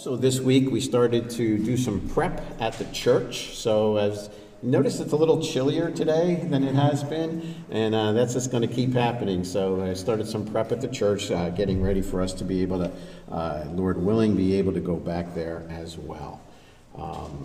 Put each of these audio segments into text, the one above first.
Also, this week we started to do some prep at the church. So, as notice, it's a little chillier today than it has been, and uh, that's just going to keep happening. So, I started some prep at the church, uh, getting ready for us to be able to, uh, Lord willing, be able to go back there as well. Um,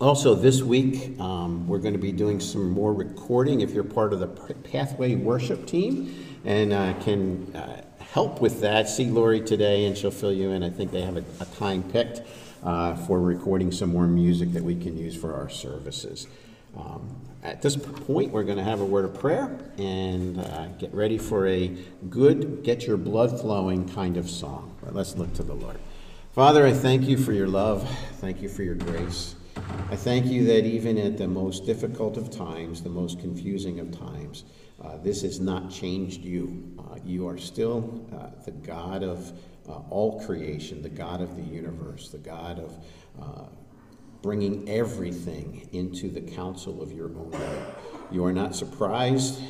also, this week, um, we're going to be doing some more recording if you're part of the Pathway worship team and uh, can uh, help with that, see Lori today and she'll fill you in. I think they have a, a time picked uh, for recording some more music that we can use for our services. Um, at this point, we're going to have a word of prayer and uh, get ready for a good, get your blood flowing kind of song. But let's look to the Lord. Father, I thank you for your love. Thank you for your grace. I thank you that even at the most difficult of times, the most confusing of times, uh, this has not changed you. Uh, you are still uh, the God of uh, all creation, the God of the universe, the God of bringing everything into the counsel of your own will. You are not surprised.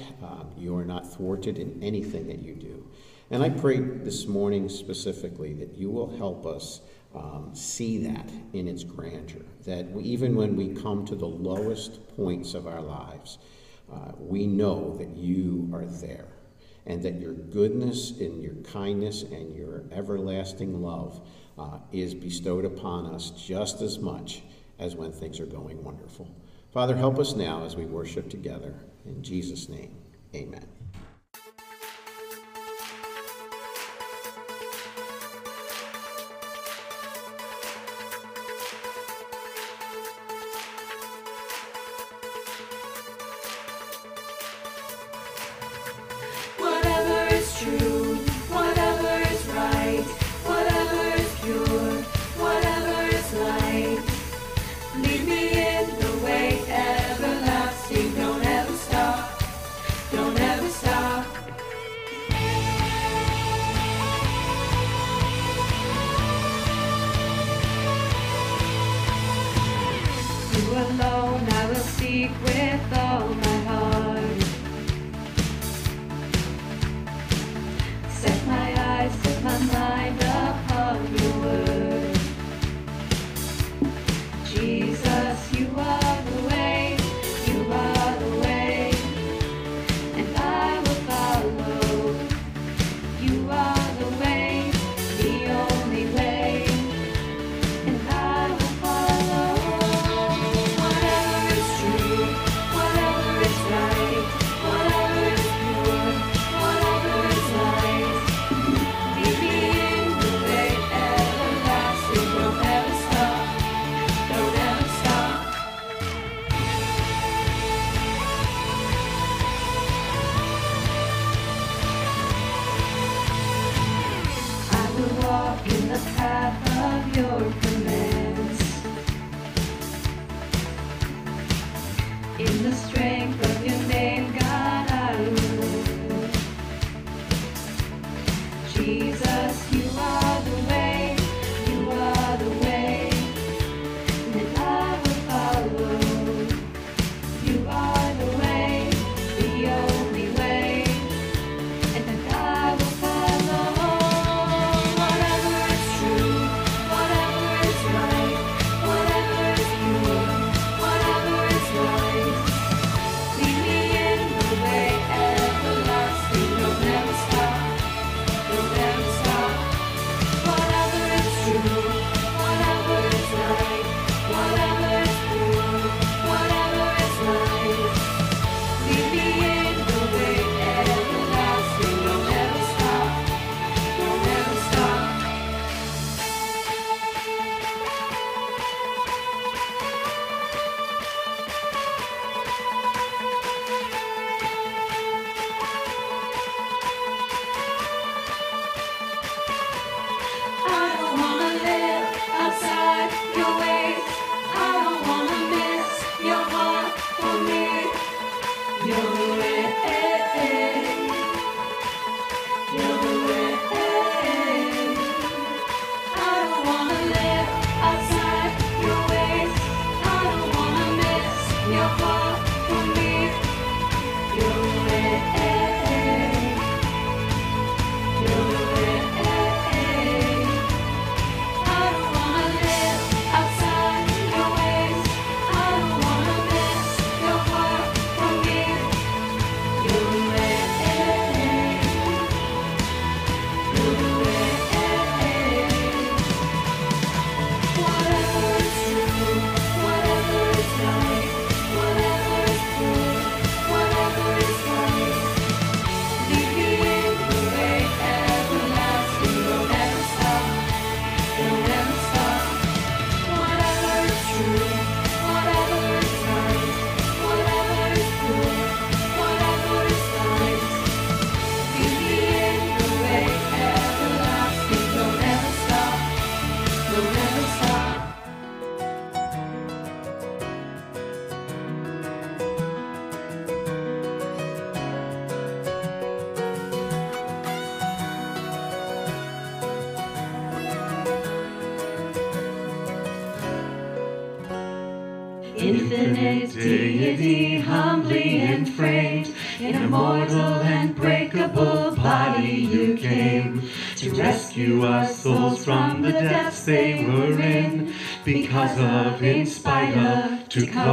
You are not thwarted in anything that you do. And I pray this morning specifically that you will help us um, see that in its grandeur. That we, even when we come to the lowest points of our lives, uh, we know that you are there and that your goodness and your kindness and your everlasting love uh, is bestowed upon us just as much as when things are going wonderful. Father, help us now as we worship together. In Jesus' name, amen.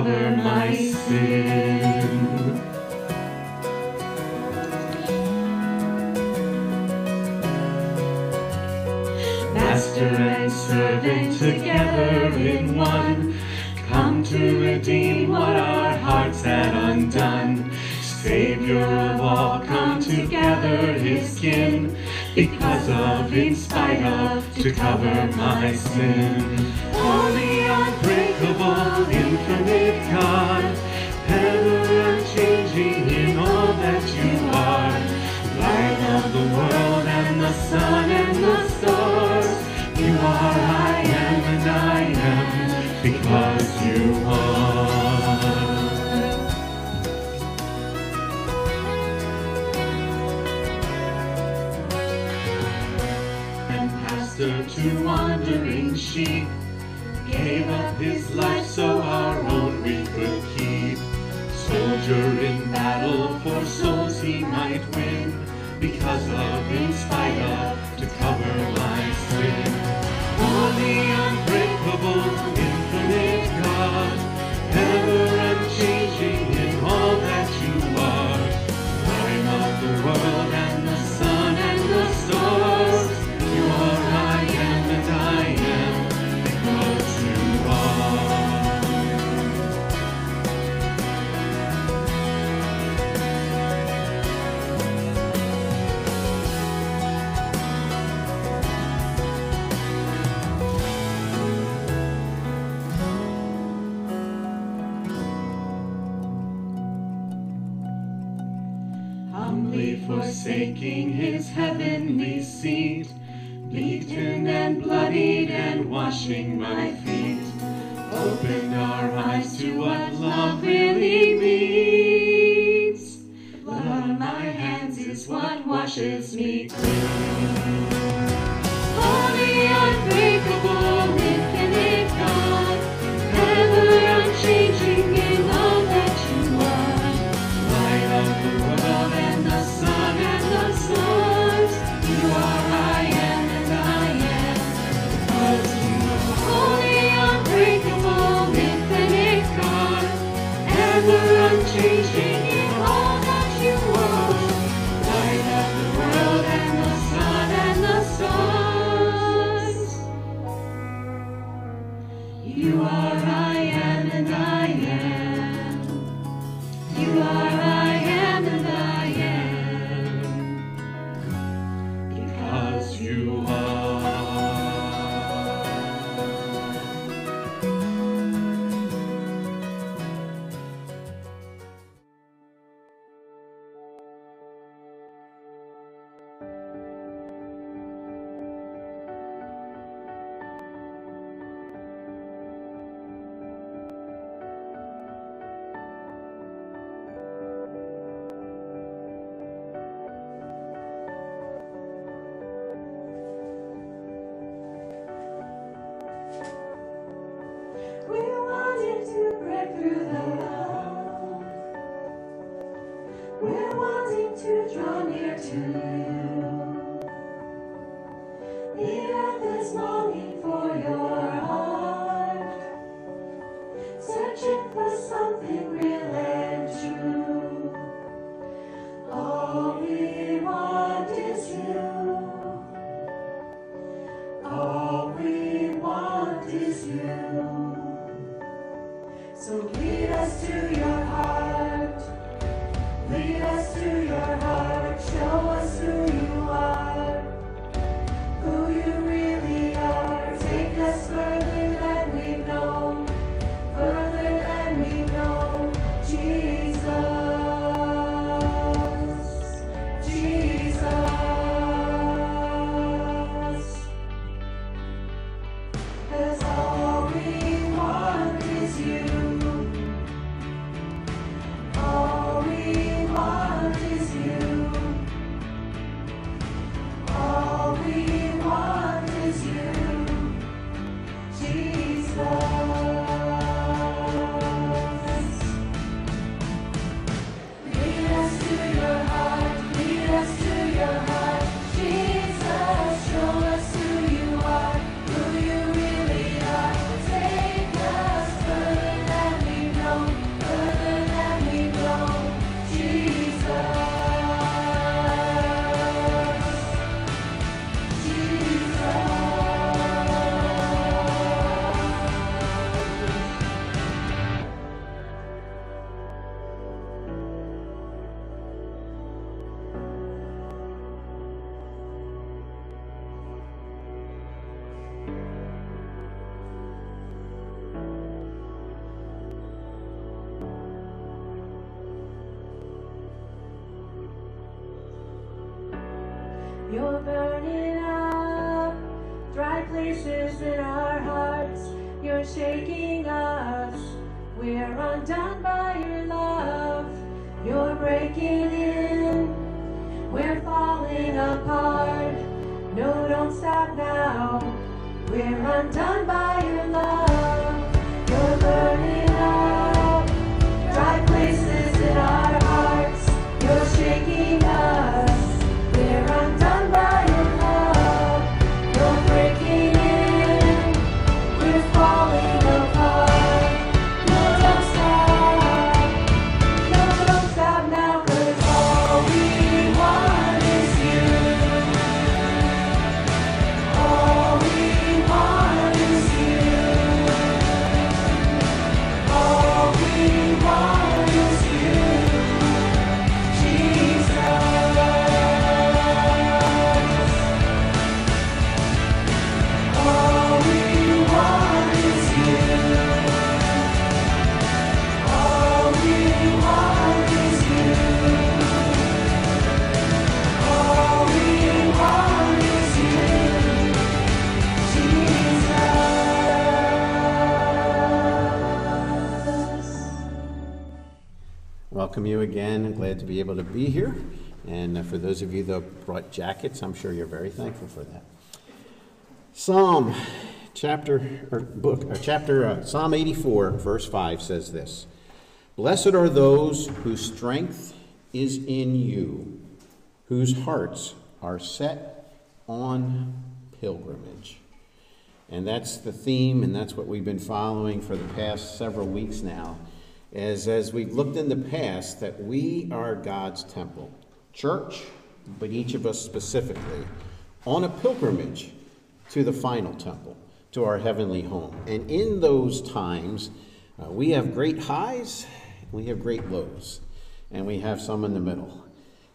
My sin. Master and servant together in one, come to redeem what our hearts had undone. Savior of all, come together his kin, because of, in spite of, to cover my sin. in battle for souls he might win because of him. life. You again. I'm glad to be able to be here. And uh, for those of you that brought jackets, I'm sure you're very thankful for that. Psalm chapter or book or chapter uh, Psalm 84 verse 5 says this. Blessed are those whose strength is in you, whose hearts are set on pilgrimage. And that's the theme, and that's what we've been following for the past several weeks now. As, as we've looked in the past, that we are God's temple, church, but each of us specifically, on a pilgrimage to the final temple, to our heavenly home. And in those times, uh, we have great highs, we have great lows, and we have some in the middle.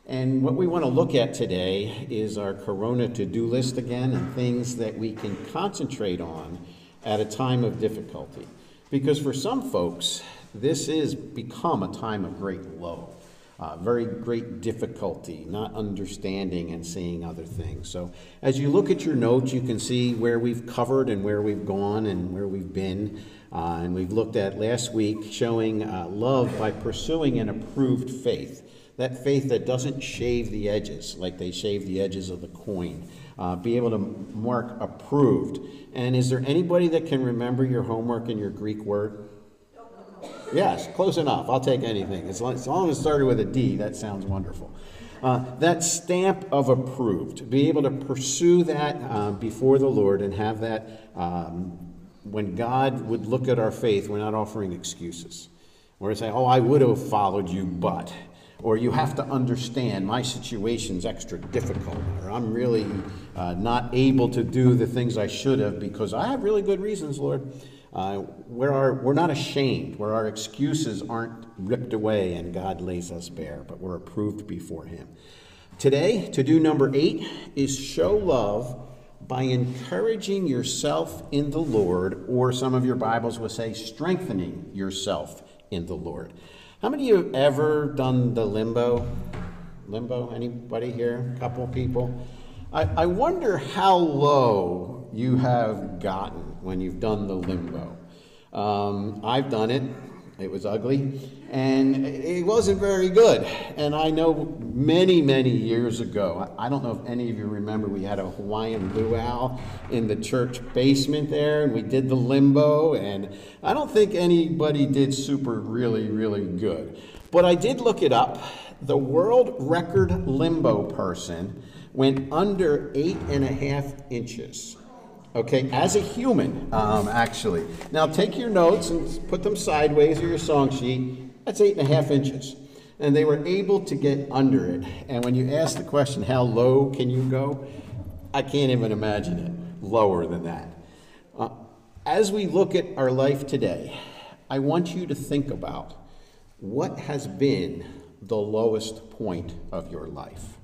And what we want to look at today is our Corona to do list again and things that we can concentrate on at a time of difficulty. Because for some folks, this is become a time of great low, uh, very great difficulty, not understanding and seeing other things. So as you look at your notes, you can see where we've covered and where we've gone and where we've been. Uh, and we've looked at last week showing uh, love by pursuing an approved faith that faith that doesn't shave the edges like they shave the edges of the coin. Uh, be able to mark approved. And is there anybody that can remember your homework and your Greek word? Yes, close enough. I'll take anything. As long as, long as it started with a D, that sounds wonderful. Uh, that stamp of approved, be able to pursue that uh, before the Lord and have that um, when God would look at our faith, we're not offering excuses. We're saying, oh, I would have followed you, but. Or you have to understand my situation's extra difficult, or I'm really uh, not able to do the things I should have because I have really good reasons, Lord. Uh, we're, our, we're not ashamed, where our excuses aren't ripped away and God lays us bare, but we're approved before Him. Today, to do number eight is show love by encouraging yourself in the Lord, or some of your Bibles will say strengthening yourself in the Lord. How many of you have ever done the limbo? Limbo? Anybody here? A couple people? I, I wonder how low you have gotten when you've done the limbo. Um, I've done it. It was ugly, and it wasn't very good. And I know many, many years ago, I don't know if any of you remember, we had a Hawaiian luau in the church basement there, and we did the limbo, and I don't think anybody did super really, really good. But I did look it up. The world record limbo person went under eight and a half inches. Okay, as a human, um, actually. Now take your notes and put them sideways or your song sheet. That's eight and a half inches. And they were able to get under it. And when you ask the question, how low can you go? I can't even imagine it lower than that. Uh, as we look at our life today, I want you to think about what has been the lowest point of your life.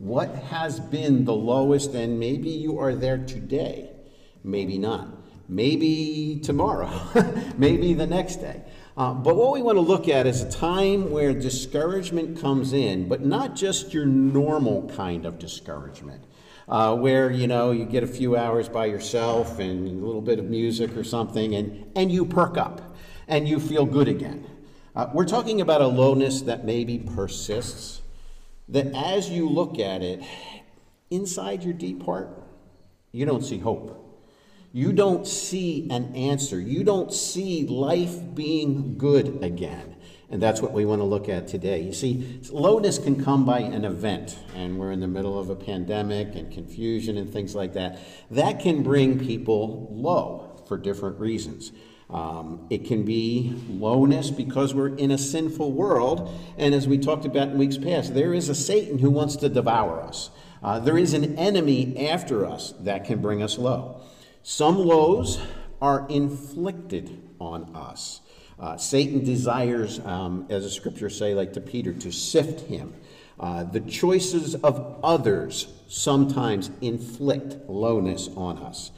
What has been the lowest, and maybe you are there today, maybe not. Maybe tomorrow, maybe the next day. Uh, but what we want to look at is a time where discouragement comes in, but not just your normal kind of discouragement. Uh, where you know you get a few hours by yourself and a little bit of music or something, and, and you perk up and you feel good again. Uh, we're talking about a lowness that maybe persists, that as you look at it, inside your deep heart, you don't see hope. You don't see an answer. You don't see life being good again. And that's what we want to look at today. You see, lowness can come by an event, and we're in the middle of a pandemic and confusion and things like that. That can bring people low for different reasons. Um, it can be lowness because we're in a sinful world, and as we talked about in weeks past, there is a Satan who wants to devour us. Uh, there is an enemy after us that can bring us low. Some lows are inflicted on us. Uh, Satan desires, um, as the scriptures say, like to Peter, to sift him. Uh, the choices of others sometimes inflict lowness on us.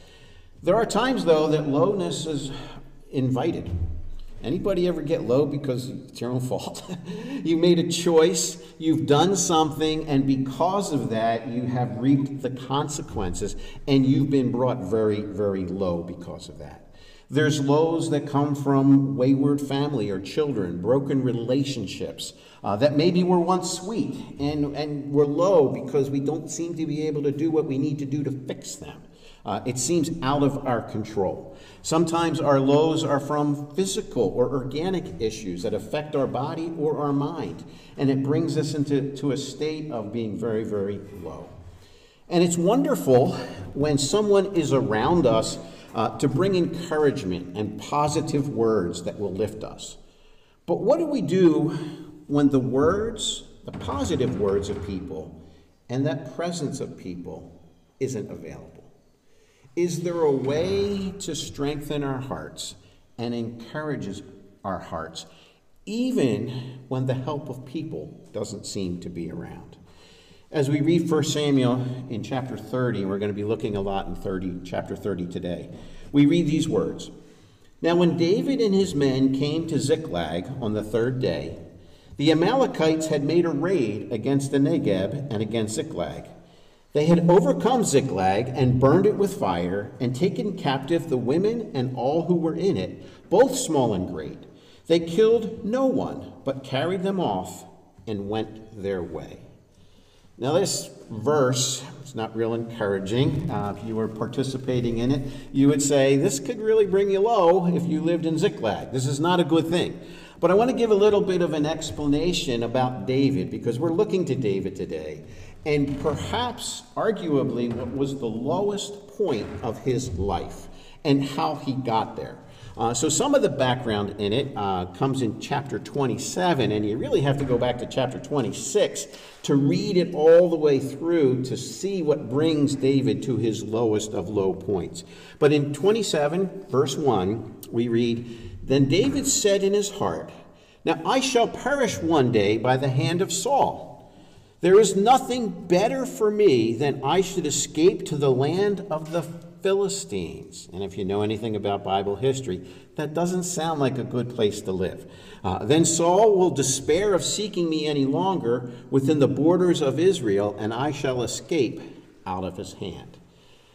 There are times, though, that lowness is invited. Anybody ever get low because it's your own fault? you made a choice, you've done something, and because of that, you have reaped the consequences, and you've been brought very, very low because of that. There's lows that come from wayward family or children, broken relationships uh, that maybe were once sweet and, and were low because we don't seem to be able to do what we need to do to fix them. Uh, it seems out of our control. Sometimes our lows are from physical or organic issues that affect our body or our mind, and it brings us into to a state of being very, very low. And it's wonderful when someone is around us uh, to bring encouragement and positive words that will lift us. But what do we do when the words, the positive words of people, and that presence of people isn't available? Is there a way to strengthen our hearts and encourages our hearts, even when the help of people doesn't seem to be around? As we read 1 Samuel in chapter 30, we're going to be looking a lot in 30, chapter 30 today. We read these words. Now, when David and his men came to Ziklag on the third day, the Amalekites had made a raid against the Negeb and against Ziklag. They had overcome Ziklag and burned it with fire, and taken captive the women and all who were in it, both small and great. They killed no one, but carried them off and went their way. Now, this verse is not real encouraging. Uh, if you were participating in it, you would say this could really bring you low if you lived in Ziklag. This is not a good thing. But I want to give a little bit of an explanation about David because we're looking to David today and perhaps arguably what was the lowest point of his life and how he got there. Uh, so some of the background in it uh, comes in chapter 27, and you really have to go back to chapter 26 to read it all the way through to see what brings David to his lowest of low points. But in 27, verse 1, we read, Then David said in his heart, Now I shall perish one day by the hand of Saul. There is nothing better for me than I should escape to the land of the Philistines. And if you know anything about Bible history, that doesn't sound like a good place to live. Uh, then Saul will despair of seeking me any longer within the borders of Israel, and I shall escape out of his hand.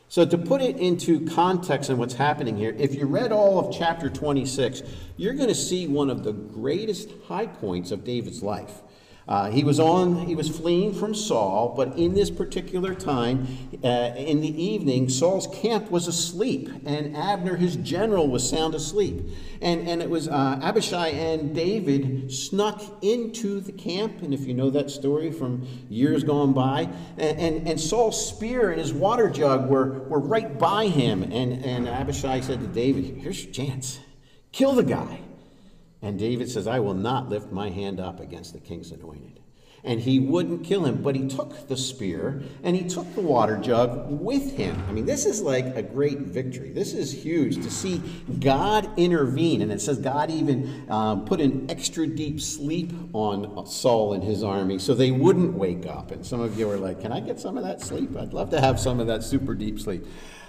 So, to put it into context and what's happening here, if you read all of chapter 26, you're going to see one of the greatest high points of David's life. Uh, he was on, he was fleeing from Saul, but in this particular time, uh, in the evening, Saul's camp was asleep, and Abner, his general, was sound asleep. And, and it was uh, Abishai and David snuck into the camp, and if you know that story from years gone by, and, and, and Saul's spear and his water jug were, were right by him. And, and Abishai said to David, Here's your chance, kill the guy. And David says, I will not lift my hand up against the king's anointed. and he wouldn't kill him, but he took the spear and he took the water jug with him. I mean, this is like a great victory. This is huge to see God intervene. And it says God even um, put an extra deep sleep on Saul and his army so they wouldn't wake up. And some of you are like, Can I get some of that sleep? I'd love to have some of that super deep sleep.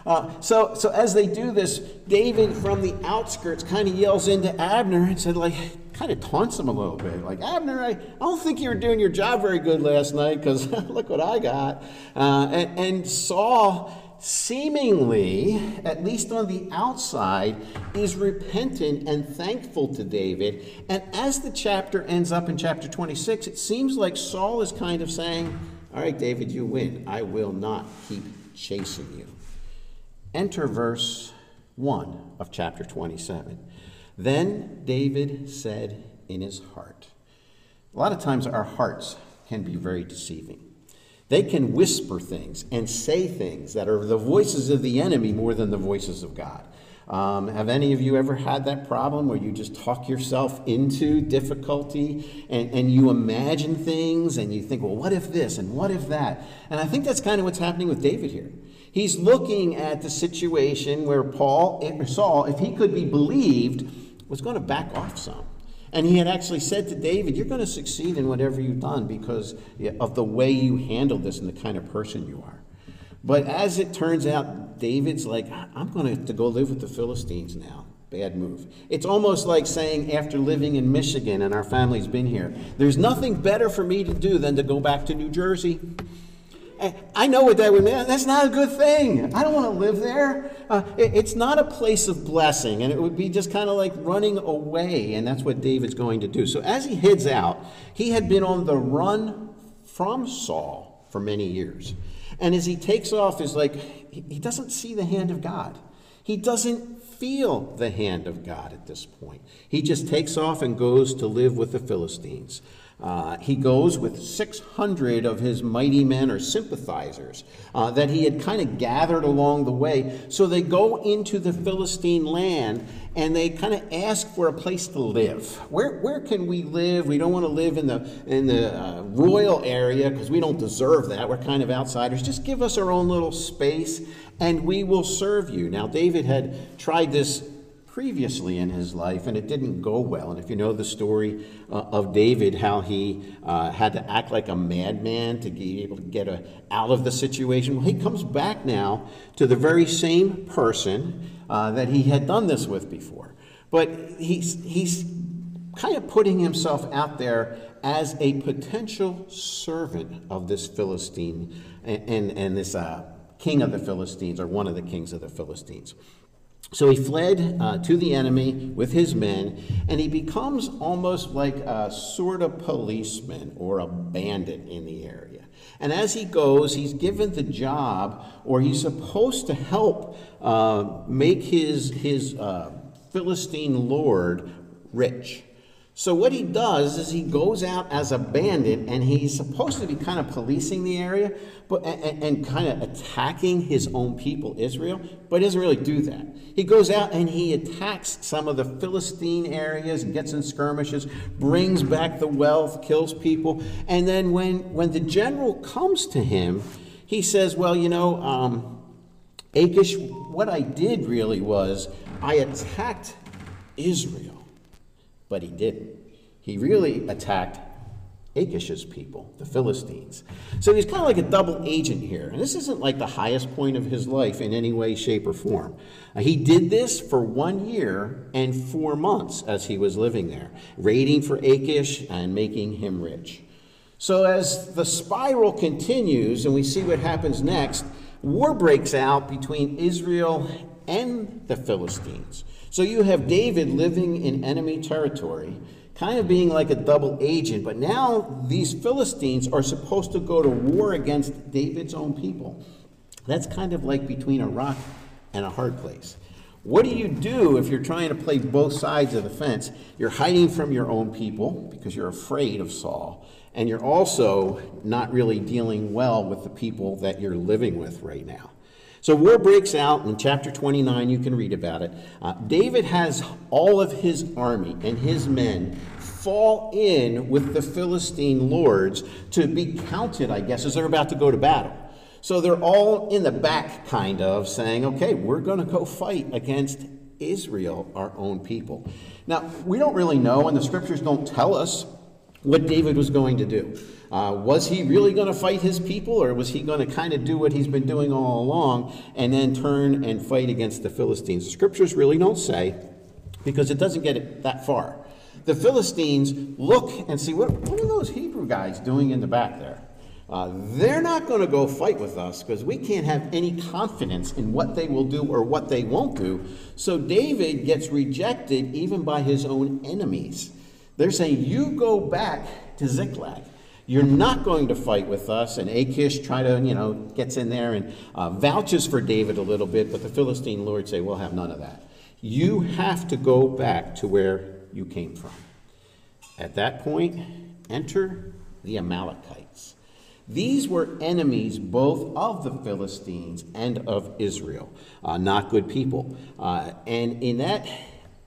Uh, so, so as they do this, David from the outskirts kind of yells into Abner and said, like, kind of taunts him a little bit. Like, Abner, I, I don't think you were doing your job very good last night because look what I got. Uh, and, and Saul, seemingly, at least on the outside, is repentant and thankful to David. And as the chapter ends up in chapter 26, it seems like Saul is kind of saying, All right, David, you win. I will not keep chasing you. Enter verse 1 of chapter 27. Then David said in his heart, a lot of times our hearts can be very deceiving. They can whisper things and say things that are the voices of the enemy more than the voices of God. Um, have any of you ever had that problem where you just talk yourself into difficulty and, and you imagine things and you think, well, what if this and what if that? And I think that's kind of what's happening with David here. He's looking at the situation where Paul, eh, Saul, if he could be believed, was going to back off some. And he had actually said to David, You're going to succeed in whatever you've done because of the way you handled this and the kind of person you are. But as it turns out, David's like, I'm going to go live with the Philistines now. Bad move. It's almost like saying, after living in Michigan and our family's been here, there's nothing better for me to do than to go back to New Jersey. I know what that would mean. That's not a good thing. I don't want to live there. Uh, it, it's not a place of blessing, and it would be just kind of like running away, and that's what David's going to do. So as he heads out, he had been on the run from Saul for many years. And as he takes off, is like he doesn't see the hand of God. He doesn't feel the hand of God at this point. He just takes off and goes to live with the Philistines. Uh, he goes with 600 of his mighty men or sympathizers uh, that he had kind of gathered along the way. So they go into the Philistine land and they kind of ask for a place to live. Where, where can we live? We don't want to live in the, in the uh, royal area because we don't deserve that. We're kind of outsiders. Just give us our own little space and we will serve you. Now, David had tried this previously in his life, and it didn't go well. And if you know the story uh, of David, how he uh, had to act like a madman to be able to get a, out of the situation, well, he comes back now to the very same person uh, that he had done this with before. But he's, he's kind of putting himself out there as a potential servant of this Philistine and, and, and this uh, king of the Philistines, or one of the kings of the Philistines. So he fled uh, to the enemy with his men, and he becomes almost like a sort of policeman or a bandit in the area. And as he goes, he's given the job, or he's supposed to help uh, make his, his uh, Philistine lord rich. So what he does is he goes out as a bandit, and he's supposed to be kind of policing the area, but and, and kind of attacking his own people, Israel. But he doesn't really do that. He goes out and he attacks some of the Philistine areas and gets in skirmishes, brings back the wealth, kills people, and then when when the general comes to him, he says, "Well, you know, um, Achish, what I did really was I attacked Israel." But he didn't. He really attacked Achish's people, the Philistines. So he's kind of like a double agent here. And this isn't like the highest point of his life in any way, shape, or form. Uh, he did this for one year and four months as he was living there, raiding for Achish and making him rich. So as the spiral continues and we see what happens next, war breaks out between Israel and the Philistines. So you have David living in enemy territory, kind of being like a double agent, but now these Philistines are supposed to go to war against David's own people. That's kind of like between a rock and a hard place. What do you do if you're trying to play both sides of the fence? You're hiding from your own people because you're afraid of Saul, and you're also not really dealing well with the people that you're living with right now. So war breaks out in chapter 29. You can read about it. Uh, David has all of his army and his men fall in with the Philistine lords to be counted, I guess, as they're about to go to battle. So they're all in the back, kind of, saying, okay, we're going to go fight against Israel, our own people. Now, we don't really know, and the scriptures don't tell us what David was going to do. Uh, was he really going to fight his people, or was he going to kind of do what he's been doing all along and then turn and fight against the Philistines? The scriptures really don't say because it doesn't get it that far. The Philistines look and see what, what are those Hebrew guys doing in the back there? Uh, they're not going to go fight with us because we can't have any confidence in what they will do or what they won't do. So David gets rejected even by his own enemies. They're saying, You go back to Ziklag. You're not going to fight with us. And Achish try to, you know, gets in there and uh, vouches for David a little bit, but the Philistine lords say, We'll have none of that. You have to go back to where you came from. At that point, enter the Amalekites. These were enemies both of the Philistines and of Israel, uh, not good people. Uh, and in that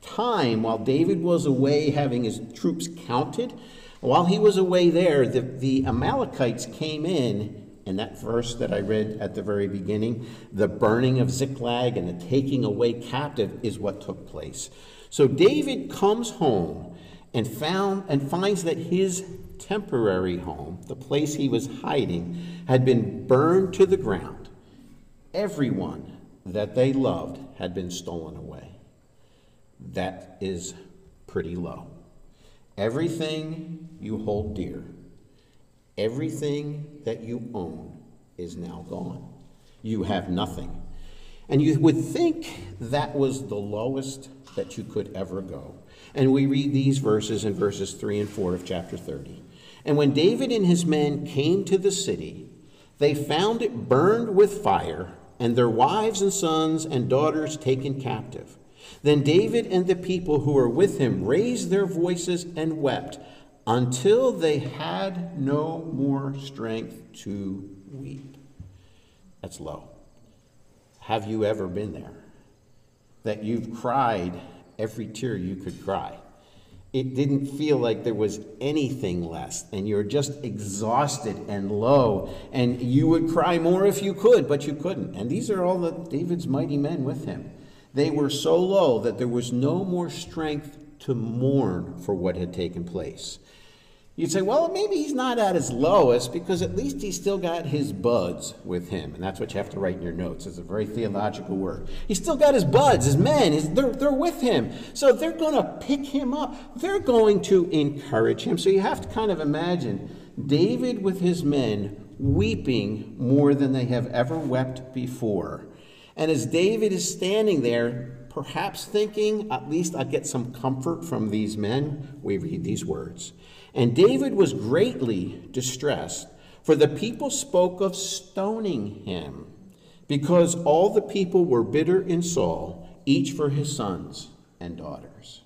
time, while David was away having his troops counted, while he was away there, the, the Amalekites came in and that verse that I read at the very beginning, the burning of Ziklag and the taking away captive is what took place. So David comes home and found and finds that his temporary home, the place he was hiding, had been burned to the ground. Everyone that they loved had been stolen away. That is pretty low. Everything you hold dear, everything that you own is now gone. You have nothing. And you would think that was the lowest that you could ever go. And we read these verses in verses 3 and 4 of chapter 30. And when David and his men came to the city, they found it burned with fire, and their wives and sons and daughters taken captive. Then David and the people who were with him raised their voices and wept until they had no more strength to weep. That's low. Have you ever been there? That you've cried every tear you could cry. It didn't feel like there was anything less, and you're just exhausted and low, and you would cry more if you could, but you couldn't. And these are all the David's mighty men with him. They were so low that there was no more strength to mourn for what had taken place. You'd say, well, maybe he's not at his lowest because at least he's still got his buds with him. And that's what you have to write in your notes. It's a very theological word. He's still got his buds, his men. His, they're, they're with him. So they're going to pick him up. They're going to encourage him. So you have to kind of imagine David with his men weeping more than they have ever wept before. And as David is standing there, perhaps thinking, at least I'll get some comfort from these men, we read these words. And David was greatly distressed, for the people spoke of stoning him, because all the people were bitter in Saul, each for his sons and daughters.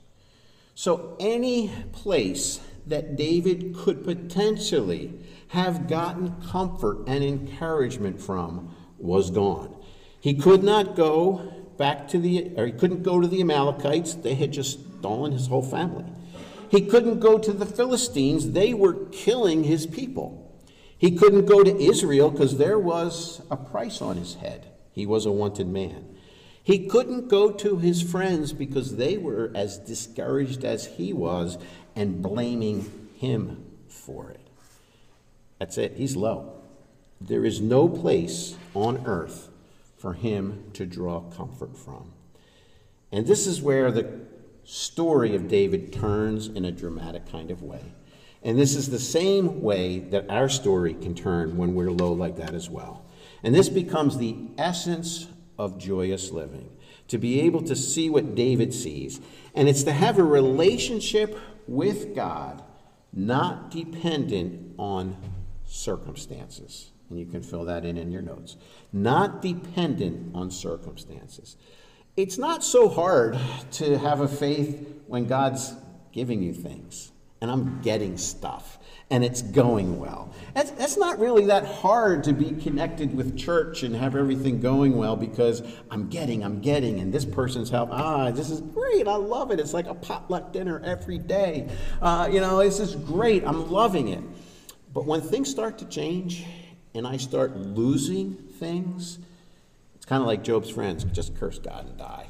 So, any place that David could potentially have gotten comfort and encouragement from was gone. He could not go back to the, or he couldn't go to the Amalekites. They had just stolen his whole family. He couldn't go to the Philistines, they were killing his people. He couldn't go to Israel because there was a price on his head. He was a wanted man. He couldn't go to his friends because they were as discouraged as he was and blaming him for it. That's it. He's low. There is no place on earth for him to draw comfort from. And this is where the story of David turns in a dramatic kind of way. And this is the same way that our story can turn when we're low like that as well. And this becomes the essence of joyous living to be able to see what David sees. And it's to have a relationship with God, not dependent on circumstances. And you can fill that in in your notes. Not dependent on circumstances. It's not so hard to have a faith when God's giving you things. And I'm getting stuff and it's going well. That's, that's not really that hard to be connected with church and have everything going well because I'm getting, I'm getting, and this person's help. Ah, this is great. I love it. It's like a potluck dinner every day. Uh, you know, this is great. I'm loving it. But when things start to change and I start losing things, it's kind of like Job's friends just curse God and die.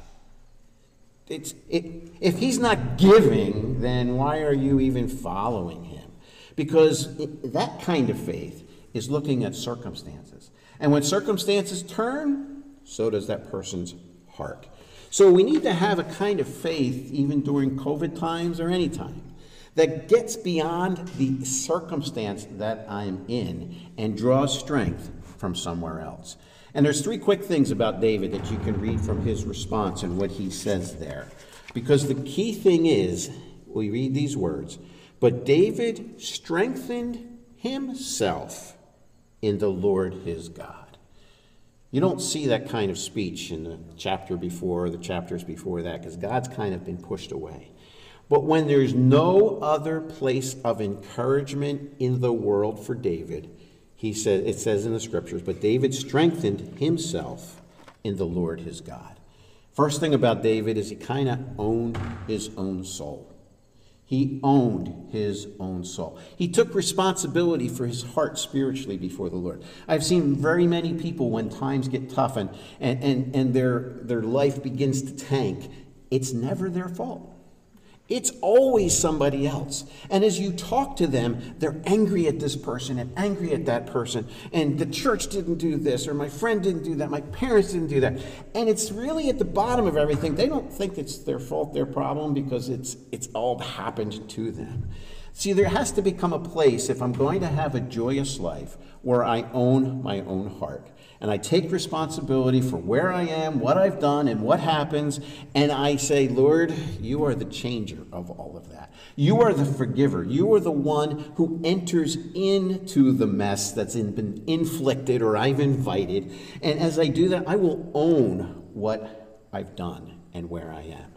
It's, it, if he's not giving, then why are you even following him? Because it, that kind of faith is looking at circumstances. And when circumstances turn, so does that person's heart. So we need to have a kind of faith, even during COVID times or any time, that gets beyond the circumstance that I'm in and draws strength from somewhere else. And there's three quick things about David that you can read from his response and what he says there. Because the key thing is, we read these words but David strengthened himself in the Lord his God. You don't see that kind of speech in the chapter before or the chapters before that because God's kind of been pushed away. But when there's no other place of encouragement in the world for David, he said it says in the scriptures, but David strengthened himself in the Lord his God. First thing about David is he kind of owned his own soul. He owned his own soul. He took responsibility for his heart spiritually before the Lord. I've seen very many people when times get tough and, and, and, and their, their life begins to tank, it's never their fault. It's always somebody else. And as you talk to them, they're angry at this person and angry at that person. And the church didn't do this, or my friend didn't do that, my parents didn't do that. And it's really at the bottom of everything. They don't think it's their fault, their problem, because it's, it's all happened to them. See, there has to become a place, if I'm going to have a joyous life, where I own my own heart and I take responsibility for where I am, what I've done, and what happens, and I say, Lord, you are the changer of all of that. You are the forgiver. You are the one who enters into the mess that's been inflicted or I've invited. And as I do that, I will own what I've done and where I am.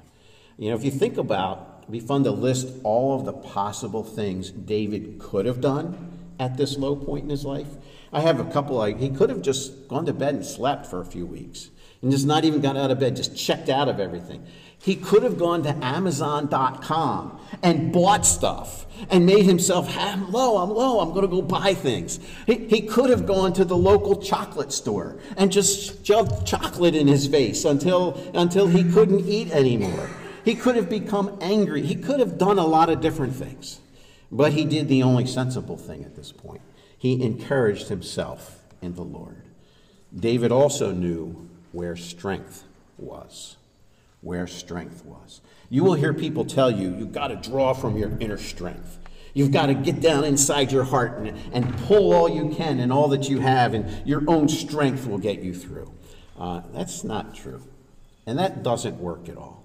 You know, if you think about, it'd be fun to list all of the possible things David could have done at this low point in his life. I have a couple, like, he could have just gone to bed and slept for a few weeks and just not even got out of bed, just checked out of everything. He could have gone to Amazon.com and bought stuff and made himself, I'm low, I'm low, I'm going to go buy things. He, he could have gone to the local chocolate store and just shoved chocolate in his face until, until he couldn't eat anymore. He could have become angry. He could have done a lot of different things. But he did the only sensible thing at this point he encouraged himself in the Lord. David also knew where strength was. Where strength was. You will hear people tell you, you've got to draw from your inner strength. You've got to get down inside your heart and, and pull all you can and all that you have, and your own strength will get you through. Uh, that's not true. And that doesn't work at all.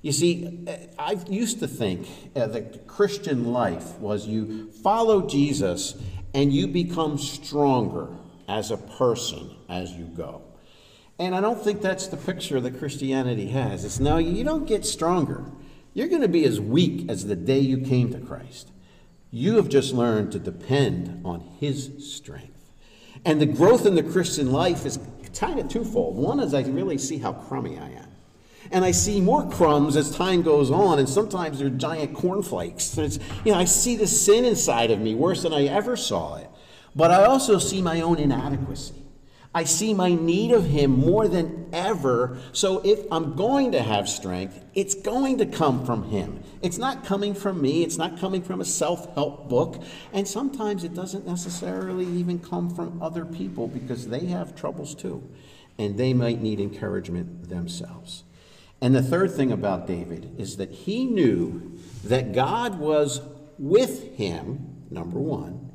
You see, I used to think uh, that Christian life was you follow Jesus and you become stronger as a person as you go. And I don't think that's the picture that Christianity has. It's no, you don't get stronger. You're going to be as weak as the day you came to Christ. You have just learned to depend on His strength. And the growth in the Christian life is kind of twofold. One is I really see how crummy I am. And I see more crumbs as time goes on, and sometimes they're giant cornflakes. You know, I see the sin inside of me worse than I ever saw it. But I also see my own inadequacy. I see my need of Him more than ever. So if I'm going to have strength, it's going to come from Him. It's not coming from me, it's not coming from a self help book. And sometimes it doesn't necessarily even come from other people because they have troubles too. And they might need encouragement themselves. And the third thing about David is that he knew that God was with him, number one,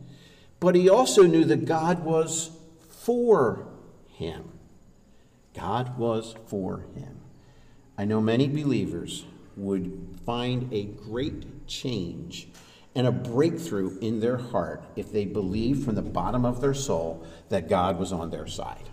but he also knew that God was for him. God was for him. I know many believers would find a great change and a breakthrough in their heart if they believed from the bottom of their soul that God was on their side.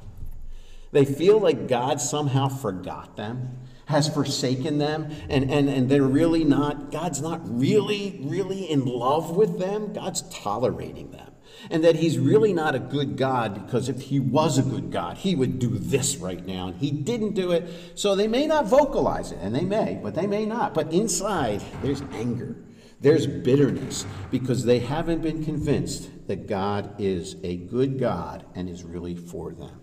They feel like God somehow forgot them has forsaken them and, and, and they're really not, God's not really, really in love with them. God's tolerating them. And that he's really not a good God because if he was a good God, he would do this right now. And he didn't do it. So they may not vocalize it, and they may, but they may not. But inside, there's anger, there's bitterness because they haven't been convinced that God is a good God and is really for them.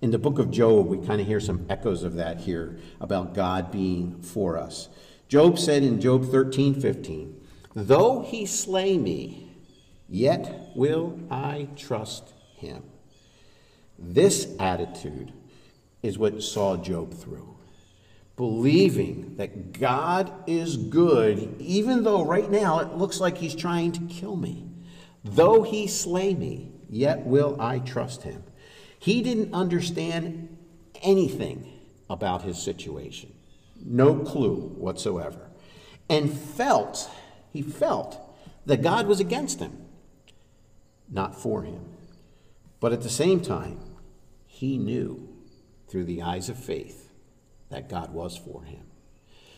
In the book of Job, we kind of hear some echoes of that here about God being for us. Job said in Job 13 15, Though he slay me, yet will I trust him. This attitude is what saw Job through. Believing that God is good, even though right now it looks like he's trying to kill me. Though he slay me, yet will I trust him. He didn't understand anything about his situation, no clue whatsoever, and felt, he felt that God was against him, not for him. But at the same time, he knew through the eyes of faith that God was for him.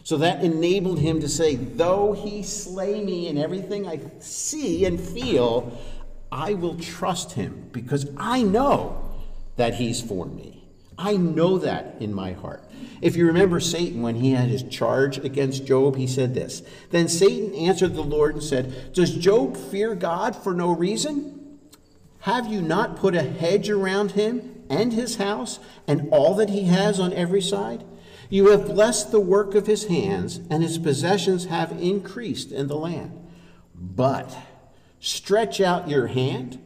So that enabled him to say, Though he slay me in everything I see and feel, I will trust him because I know that he's for me. I know that in my heart. If you remember Satan, when he had his charge against Job, he said this Then Satan answered the Lord and said, Does Job fear God for no reason? Have you not put a hedge around him and his house and all that he has on every side? You have blessed the work of his hands, and his possessions have increased in the land. But stretch out your hand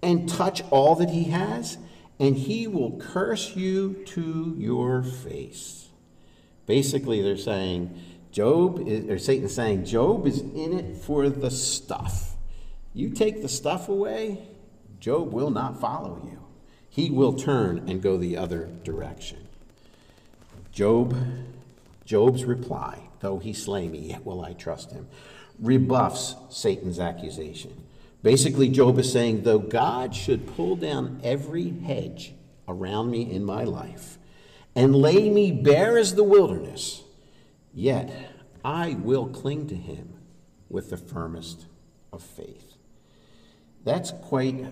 and touch all that he has and he will curse you to your face. Basically, they're saying, Job, is, or Satan's saying, Job is in it for the stuff. You take the stuff away, Job will not follow you. He will turn and go the other direction. Job, Job's reply, though he slay me, yet will I trust him, rebuffs Satan's accusation. Basically, Job is saying, though God should pull down every hedge around me in my life and lay me bare as the wilderness, yet I will cling to him with the firmest of faith. That's quite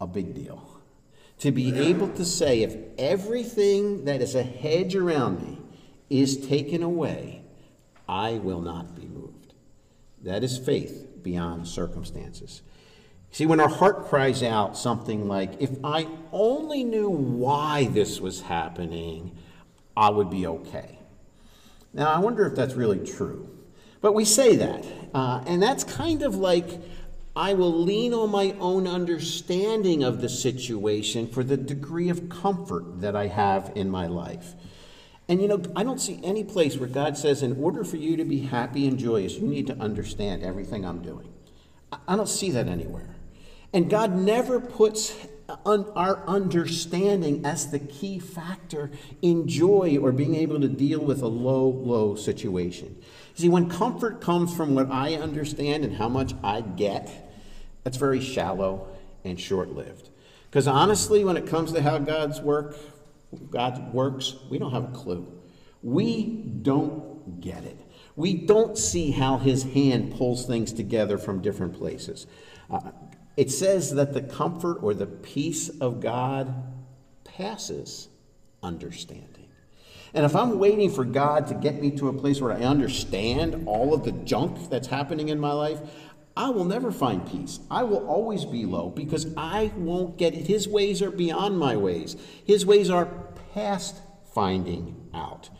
a big deal. To be able to say, if everything that is a hedge around me is taken away, I will not be moved. That is faith beyond circumstances. See, when our heart cries out something like, if I only knew why this was happening, I would be okay. Now, I wonder if that's really true. But we say that. Uh, and that's kind of like, I will lean on my own understanding of the situation for the degree of comfort that I have in my life. And you know, I don't see any place where God says, in order for you to be happy and joyous, you need to understand everything I'm doing. I don't see that anywhere. And God never puts our understanding as the key factor in joy or being able to deal with a low, low situation. See, when comfort comes from what I understand and how much I get, that's very shallow and short lived. Because honestly, when it comes to how God's work, God works, we don't have a clue. We don't get it. We don't see how his hand pulls things together from different places. Uh, it says that the comfort or the peace of God passes understanding. And if I'm waiting for God to get me to a place where I understand all of the junk that's happening in my life, I will never find peace. I will always be low because I won't get it. His ways are beyond my ways, His ways are past finding out.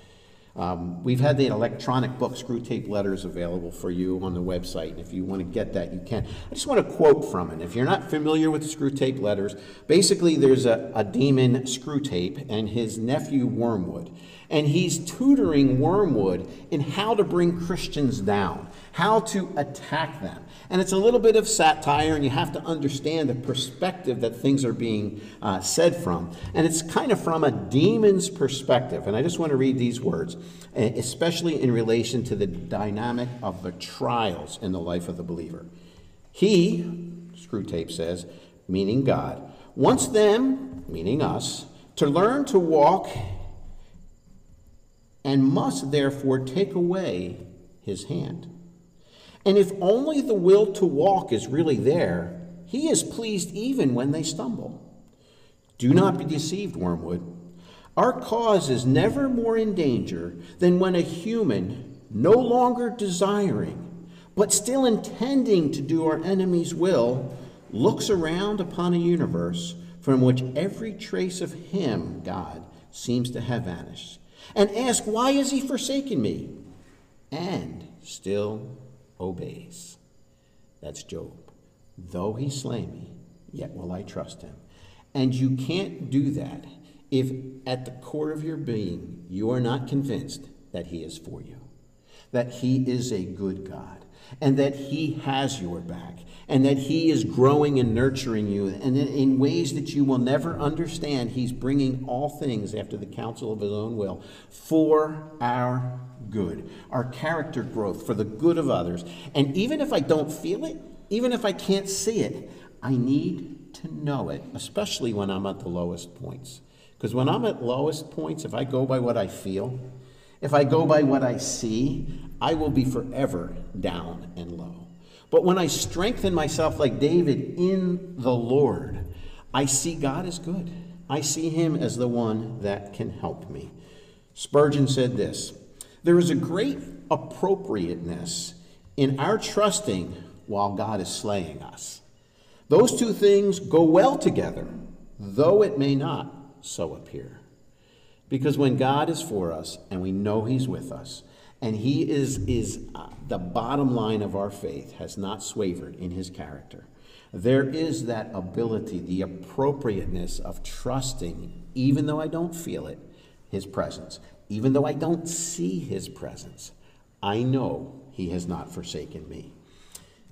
Um, we've had the electronic book, Screwtape Letters, available for you on the website. And if you want to get that, you can. I just want to quote from it. If you're not familiar with Screwtape Letters, basically there's a, a demon, Screwtape, and his nephew, Wormwood. And he's tutoring Wormwood in how to bring Christians down, how to attack them. And it's a little bit of satire, and you have to understand the perspective that things are being uh, said from. And it's kind of from a demon's perspective. And I just want to read these words, especially in relation to the dynamic of the trials in the life of the believer. He, Screwtape says, meaning God, wants them, meaning us, to learn to walk and must therefore take away his hand. And if only the will to walk is really there, he is pleased even when they stumble. Do not be deceived, Wormwood. Our cause is never more in danger than when a human, no longer desiring, but still intending to do our enemy's will, looks around upon a universe from which every trace of him, God, seems to have vanished, and asks, Why has he forsaken me? And still obeys. That's Job. Though he slay me, yet will I trust him. And you can't do that if at the core of your being you are not convinced that he is for you, that he is a good God, and that he has your back, and that he is growing and nurturing you, and in ways that you will never understand, he's bringing all things after the counsel of his own will for our good, our character growth, for the good of others. And even if I don't feel it, even if I can't see it, I need to know it, especially when I'm at the lowest points. Because when I'm at lowest points, if I go by what I feel, if I go by what I see, I will be forever down and low. But when I strengthen myself like David in the Lord, I see God as good. I see him as the one that can help me. Spurgeon said this There is a great appropriateness in our trusting while God is slaying us. Those two things go well together, though it may not so appear. Because when God is for us and we know He's with us, and He is, is uh, the bottom line of our faith, has not swavered in His character, there is that ability, the appropriateness of trusting, even though I don't feel it, His presence. Even though I don't see His presence, I know He has not forsaken me.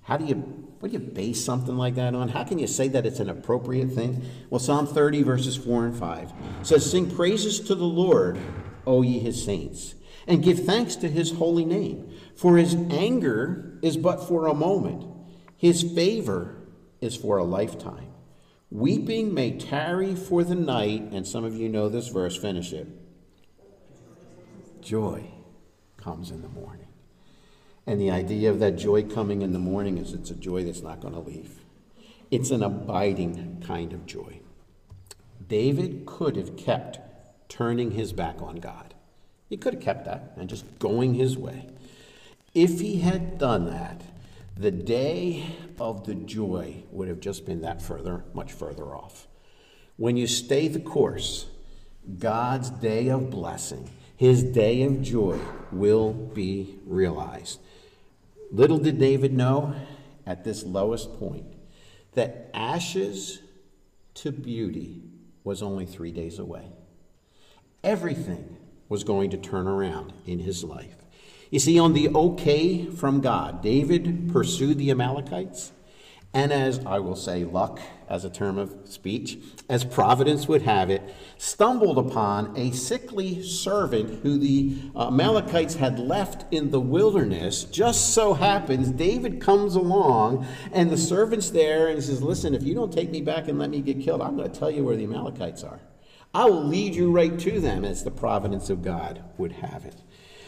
How do you, what do you base something like that on? How can you say that it's an appropriate thing? Well, Psalm 30, verses 4 and 5 says, Sing praises to the Lord, O ye his saints, and give thanks to his holy name. For his anger is but for a moment, his favor is for a lifetime. Weeping may tarry for the night, and some of you know this verse, finish it. Joy comes in the morning. And the idea of that joy coming in the morning is it's a joy that's not going to leave. It's an abiding kind of joy. David could have kept turning his back on God. He could have kept that and just going his way. If he had done that, the day of the joy would have just been that further, much further off. When you stay the course, God's day of blessing, his day of joy will be realized. Little did David know at this lowest point that ashes to beauty was only three days away. Everything was going to turn around in his life. You see, on the okay from God, David pursued the Amalekites and as I will say, luck as a term of speech, as providence would have it, stumbled upon a sickly servant who the uh, Amalekites had left in the wilderness. Just so happens David comes along and the servant's there and says, Listen, if you don't take me back and let me get killed, I'm going to tell you where the Amalekites are. I will lead you right to them as the providence of God would have it.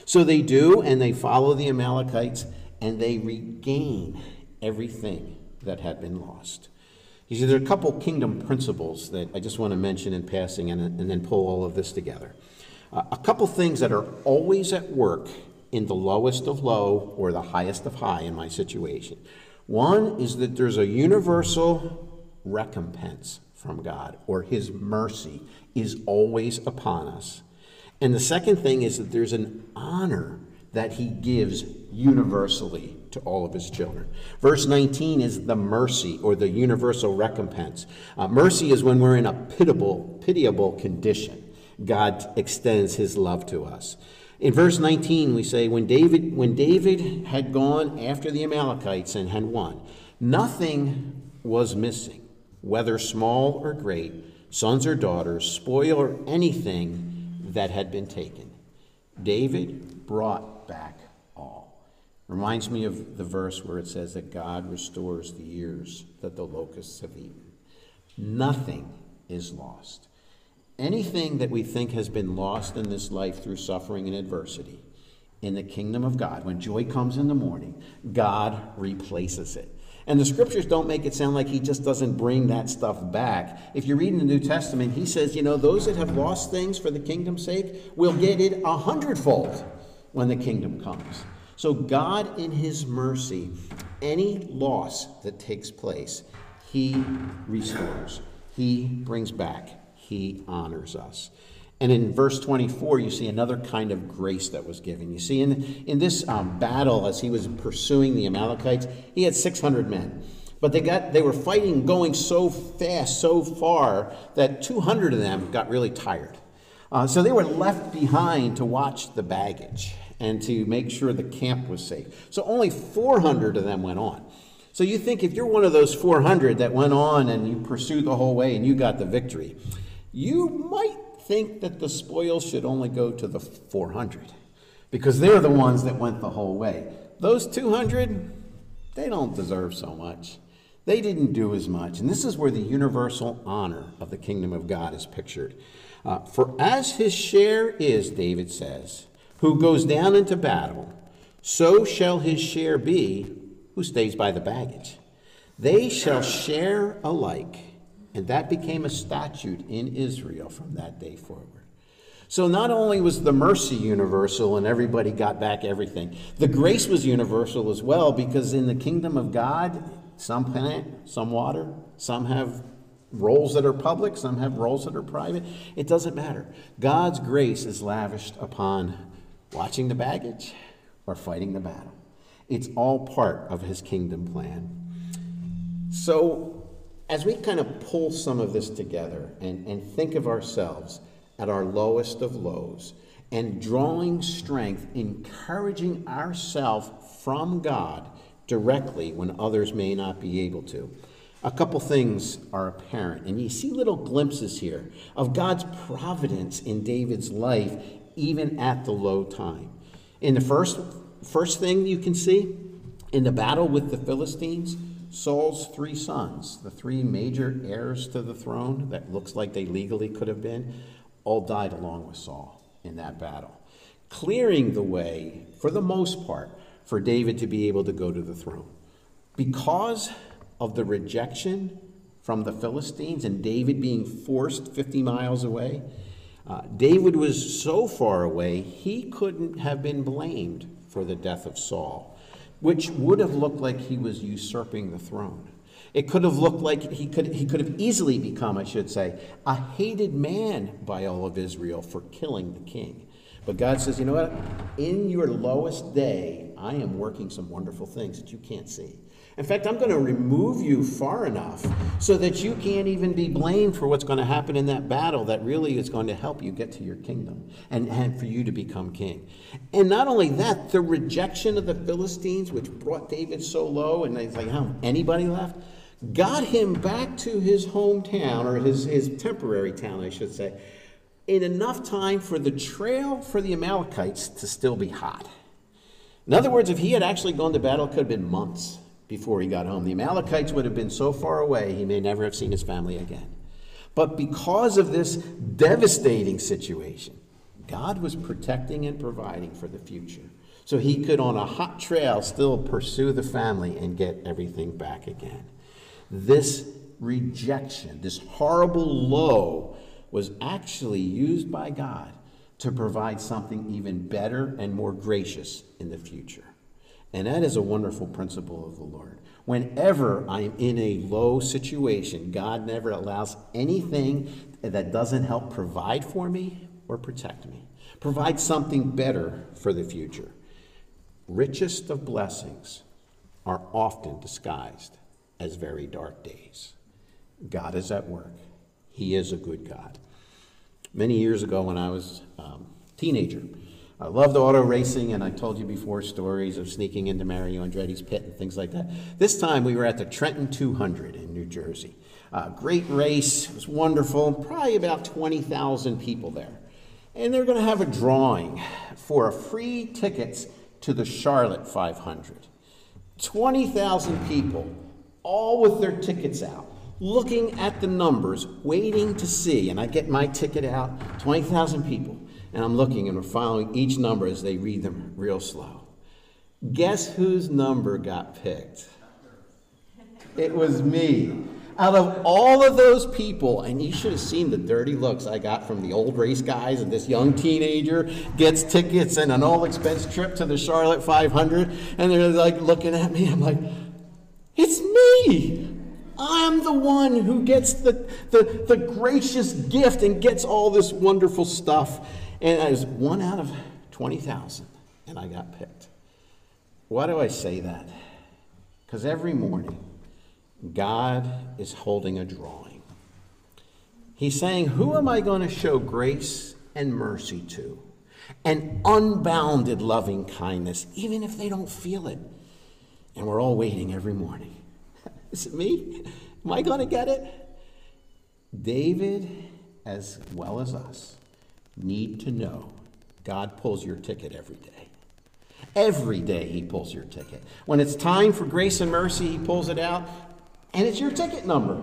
So they do, and they follow the Amalekites, and they regain everything that had been lost. You see, there are a couple kingdom principles that I just want to mention in passing and, and then pull all of this together. Uh, a couple things that are always at work in the lowest of low or the highest of high in my situation. One is that there's a universal recompense from God, or His mercy is always upon us. And the second thing is that there's an honor that He gives universally to all of his children. Verse 19 is the mercy or the universal recompense. Uh, mercy is when we're in a pitiable, pitiable condition. God extends his love to us. In verse 19, we say, when David, when David had gone after the Amalekites and had won, nothing was missing, whether small or great, sons or daughters, spoil or anything that had been taken. David brought back Reminds me of the verse where it says that God restores the years that the locusts have eaten. Nothing is lost. Anything that we think has been lost in this life through suffering and adversity, in the kingdom of God, when joy comes in the morning, God replaces it. And the scriptures don't make it sound like he just doesn't bring that stuff back. If you read in the New Testament, he says, you know, those that have lost things for the kingdom's sake will get it a hundredfold when the kingdom comes. So, God, in his mercy, any loss that takes place, he restores, he brings back, he honors us. And in verse 24, you see another kind of grace that was given. You see, in, in this um, battle, as he was pursuing the Amalekites, he had 600 men. But they, got, they were fighting, going so fast, so far, that 200 of them got really tired. Uh, so they were left behind to watch the baggage and to make sure the camp was safe. So only 400 of them went on. So you think if you're one of those 400 that went on and you pursued the whole way and you got the victory, you might think that the spoils should only go to the 400 because they're the ones that went the whole way. Those 200, they don't deserve so much. They didn't do as much. And this is where the universal honor of the kingdom of God is pictured. Uh, For as his share is, David says, who goes down into battle, so shall his share be who stays by the baggage. They shall share alike and that became a statute in Israel from that day forward. So not only was the mercy universal and everybody got back everything, the grace was universal as well because in the kingdom of God, some plant, some water, some have roles that are public, some have roles that are private. It doesn't matter. God's grace is lavished upon watching the baggage or fighting the battle. It's all part of his kingdom plan. So as we kind of pull some of this together and, and think of ourselves at our lowest of lows and drawing strength, encouraging ourselves from God directly when others may not be able to. A couple things are apparent, and you see little glimpses here of God's providence in David's life, even at the low time. In the first, first thing you can see, in the battle with the Philistines, Saul's three sons, the three major heirs to the throne that looks like they legally could have been, all died along with Saul in that battle, clearing the way, for the most part, for David to be able to go to the throne. Because of the rejection from the Philistines and David being forced 50 miles away, uh, David was so far away, he couldn't have been blamed for the death of Saul which would have looked like he was usurping the throne. It could have looked like he could, he could have easily become, I should say, a hated man by all of Israel for killing the king. But God says, you know what? In your lowest day, I am working some wonderful things that you can't see. In fact, I'm going to remove you far enough so that you can't even be blamed for what's going to happen in that battle that really is going to help you get to your kingdom and, and for you to become king. And not only that, the rejection of the Philistines, which brought David so low, and it's like, how anybody left, got him back to his hometown, or his, his temporary town, I should say, in enough time for the trail for the Amalekites to still be hot. In other words, if he had actually gone to battle, it could have been months before he got home. The Amalekites would have been so far away, he may never have seen his family again. But because of this devastating situation, God was protecting and providing for the future. So he could, on a hot trail, still pursue the family and get everything back again. This rejection, this horrible low, was actually used by God to provide something even better and more gracious in the future. And that is a wonderful principle of the Lord. Whenever I'm in a low situation, God never allows anything that doesn't help provide for me or protect me. Provide something better for the future. Richest of blessings are often disguised as very dark days. God is at work. He is a good God. Many years ago, when I was a um, teenager, I loved auto racing, and I told you before stories of sneaking into Mario Andretti's pit and things like that. This time we were at the Trenton 200 in New Jersey. Uh, great race, it was wonderful, probably about 20,000 people there. And they're going to have a drawing for free tickets to the Charlotte 500. 20,000 people, all with their tickets out looking at the numbers, waiting to see. And I get my ticket out, 20,000 people, and I'm looking and we're following each number as they read them real slow. Guess whose number got picked? It was me. Out of all of those people, and you should have seen the dirty looks I got from the old race guys, and this young teenager gets tickets and an all expense trip to the Charlotte 500, and they're like looking at me. I'm like, it's me. I'm the one who gets the, the, the gracious gift and gets all this wonderful stuff. And I was one out of 20,000, and I got picked. Why do I say that? Because every morning, God is holding a drawing. He's saying, Who am I going to show grace and mercy to? And unbounded loving kindness, even if they don't feel it. And we're all waiting every morning. Is it me? Am I going to get it? David, as well as us, need to know God pulls your ticket every day. Every day he pulls your ticket. When it's time for grace and mercy, he pulls it out and it's your ticket number.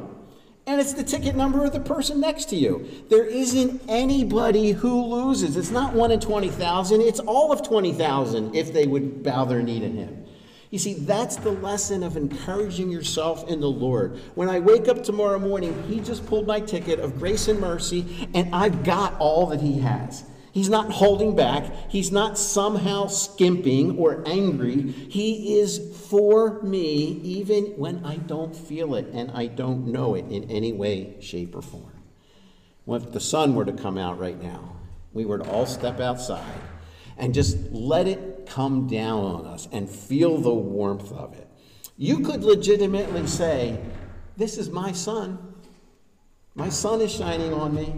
And it's the ticket number of the person next to you. There isn't anybody who loses. It's not one in 20,000, it's all of 20,000 if they would bow their knee to him. You see, that's the lesson of encouraging yourself in the Lord. When I wake up tomorrow morning, He just pulled my ticket of grace and mercy, and I've got all that He has. He's not holding back. He's not somehow skimping or angry. He is for me even when I don't feel it and I don't know it in any way, shape, or form. Well, if the sun were to come out right now, we were to all step outside and just let it come down on us and feel the warmth of it. You could legitimately say, This is my sun. My sun is shining on me.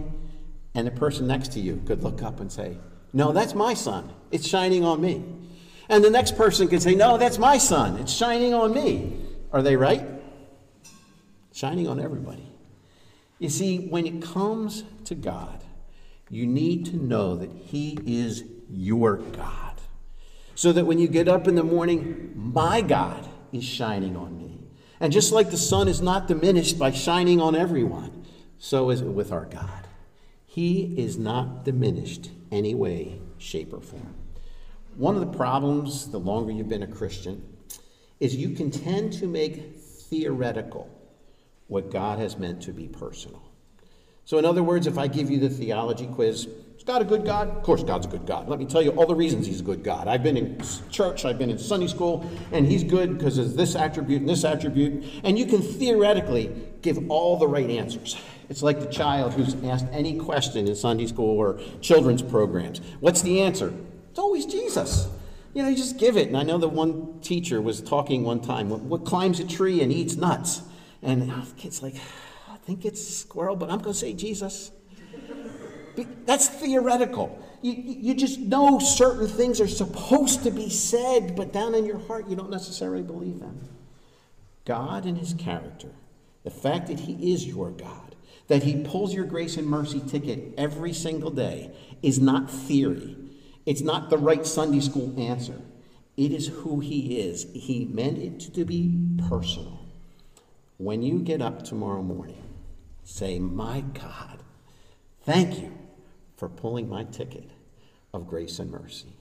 And the person next to you could look up and say, No, that's my sun. It's shining on me. And the next person could say, No, that's my sun. It's shining on me. Are they right? Shining on everybody. You see, when it comes to God, you need to know that He is your God. So that when you get up in the morning, my God is shining on me. And just like the sun is not diminished by shining on everyone, so is it with our God. He is not diminished any way, shape, or form. One of the problems, the longer you've been a Christian, is you can tend to make theoretical what God has meant to be personal. So, in other words, if I give you the theology quiz, is God a good God? Of course, God's a good God. Let me tell you all the reasons He's a good God. I've been in church, I've been in Sunday school, and He's good because of this attribute and this attribute. And you can theoretically give all the right answers. It's like the child who's asked any question in Sunday school or children's programs. What's the answer? It's always Jesus. You know, you just give it. And I know that one teacher was talking one time, what, what climbs a tree and eats nuts? And the kid's like, I think it's squirrel, but I'm going to say Jesus. That's theoretical. You, you just know certain things are supposed to be said, but down in your heart, you don't necessarily believe them. God and his character, the fact that he is your God, that he pulls your grace and mercy ticket every single day, is not theory. It's not the right Sunday school answer. It is who he is. He meant it to be personal. When you get up tomorrow morning, say, My God, thank you for pulling my ticket of grace and mercy.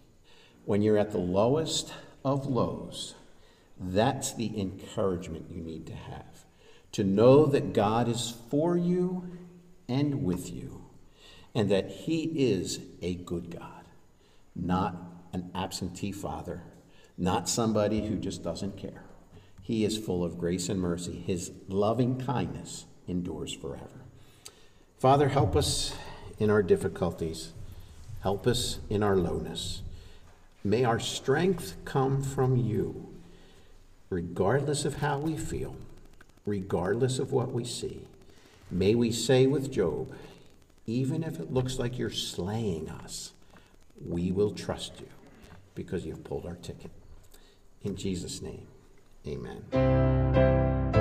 When you're at the lowest of lows, that's the encouragement you need to have. To know that God is for you and with you, and that He is a good God not an absentee father, not somebody who just doesn't care. He is full of grace and mercy. His loving kindness endures forever. Father, help us in our difficulties. Help us in our lowness. May our strength come from you, regardless of how we feel, regardless of what we see. May we say with Job, even if it looks like you're slaying us, we will trust you because you've pulled our ticket. In Jesus' name, amen.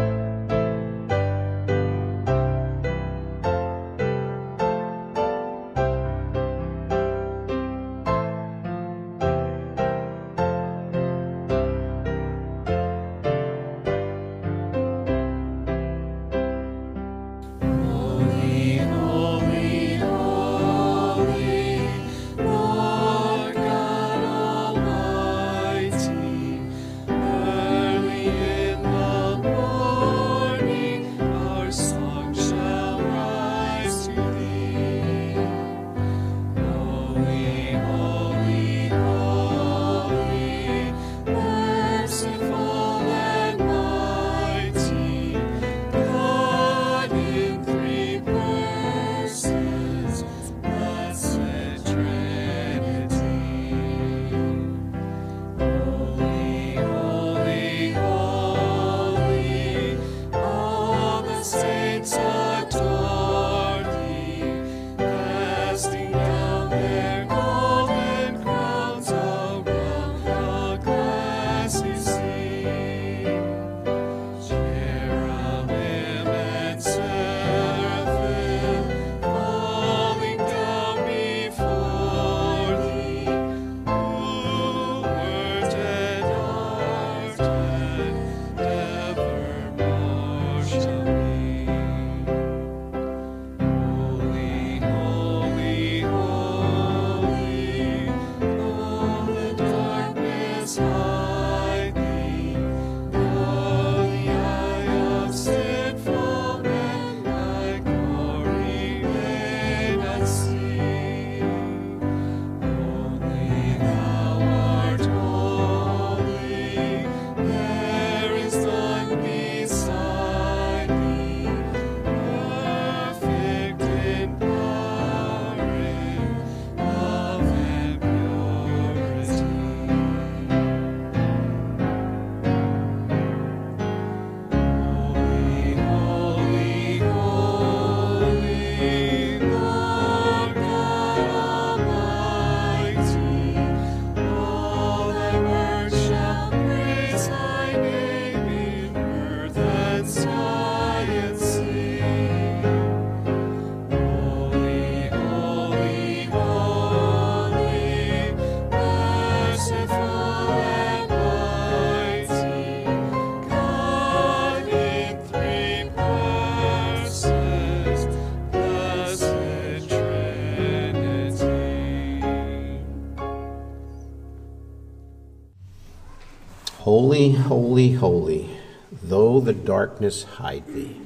Holy, holy, holy, though the darkness hide thee.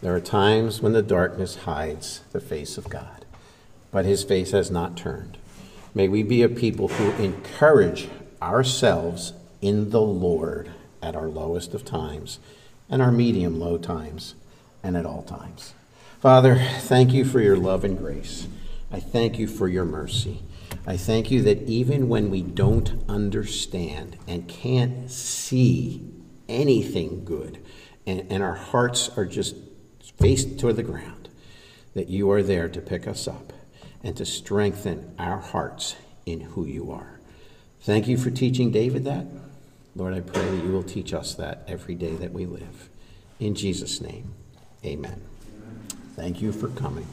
There are times when the darkness hides the face of God, but his face has not turned. May we be a people who encourage ourselves in the Lord at our lowest of times and our medium low times and at all times. Father, thank you for your love and grace. I thank you for your mercy. I thank you that even when we don't understand and can't see anything good, and, and our hearts are just faced toward the ground, that you are there to pick us up and to strengthen our hearts in who you are. Thank you for teaching David that. Lord, I pray that you will teach us that every day that we live. In Jesus' name, amen. Thank you for coming.